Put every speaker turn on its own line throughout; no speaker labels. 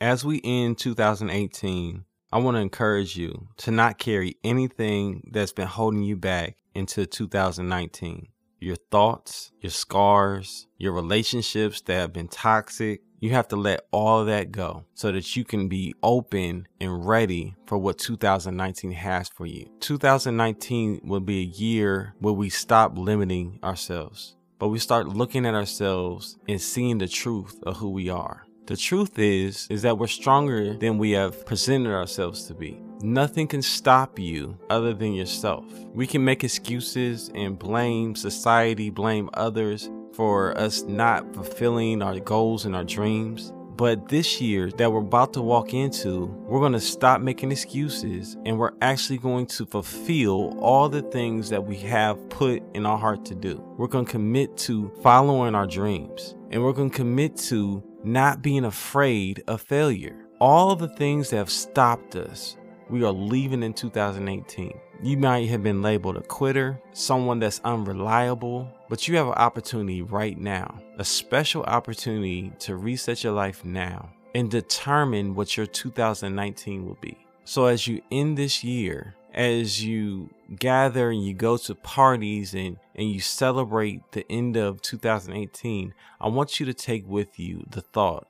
As we end 2018, I want to encourage you to not carry anything that's been holding you back into 2019. Your thoughts, your scars, your relationships that have been toxic, you have to let all of that go so that you can be open and ready for what 2019 has for you. 2019 will be a year where we stop limiting ourselves, but we start looking at ourselves and seeing the truth of who we are. The truth is is that we're stronger than we have presented ourselves to be. Nothing can stop you other than yourself. We can make excuses and blame society, blame others, for us not fulfilling our goals and our dreams. But this year that we're about to walk into, we're going to stop making excuses and we're actually going to fulfill all the things that we have put in our heart to do. We're going to commit to following our dreams and we're going to commit to not being afraid of failure. All the things that have stopped us, we are leaving in 2018. You might have been labeled a quitter, someone that's unreliable, but you have an opportunity right now, a special opportunity to reset your life now and determine what your 2019 will be. So, as you end this year, as you gather and you go to parties and, and you celebrate the end of 2018, I want you to take with you the thought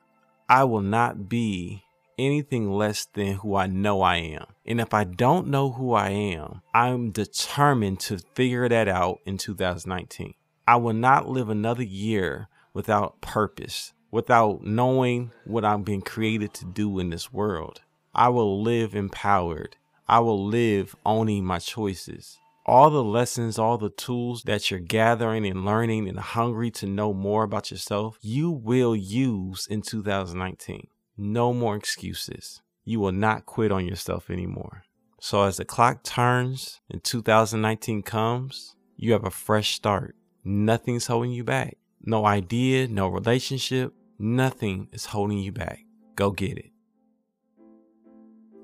I will not be anything less than who I know I am. And if I don't know who I am, I'm determined to figure that out in 2019. I will not live another year without purpose, without knowing what I'm being created to do in this world. I will live empowered. I will live owning my choices. All the lessons, all the tools that you're gathering and learning and hungry to know more about yourself, you will use in 2019. No more excuses. You will not quit on yourself anymore. So as the clock turns and 2019 comes, you have a fresh start. Nothing's holding you back. No idea, no relationship, nothing is holding you back. Go get it.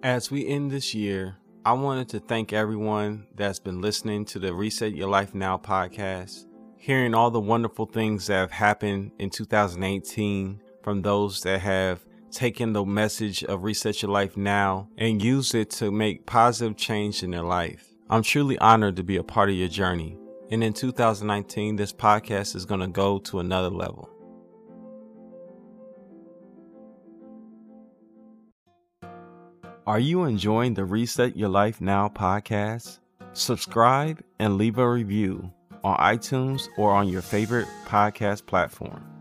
As we end this year, I wanted to thank everyone that's been listening to the Reset Your Life Now podcast, hearing all the wonderful things that have happened in 2018 from those that have taken the message of Reset Your Life Now and used it to make positive change in their life. I'm truly honored to be a part of your journey. And in 2019, this podcast is going to go to another level. Are you enjoying the Reset Your Life Now podcast? Subscribe and leave a review on iTunes or on your favorite podcast platform.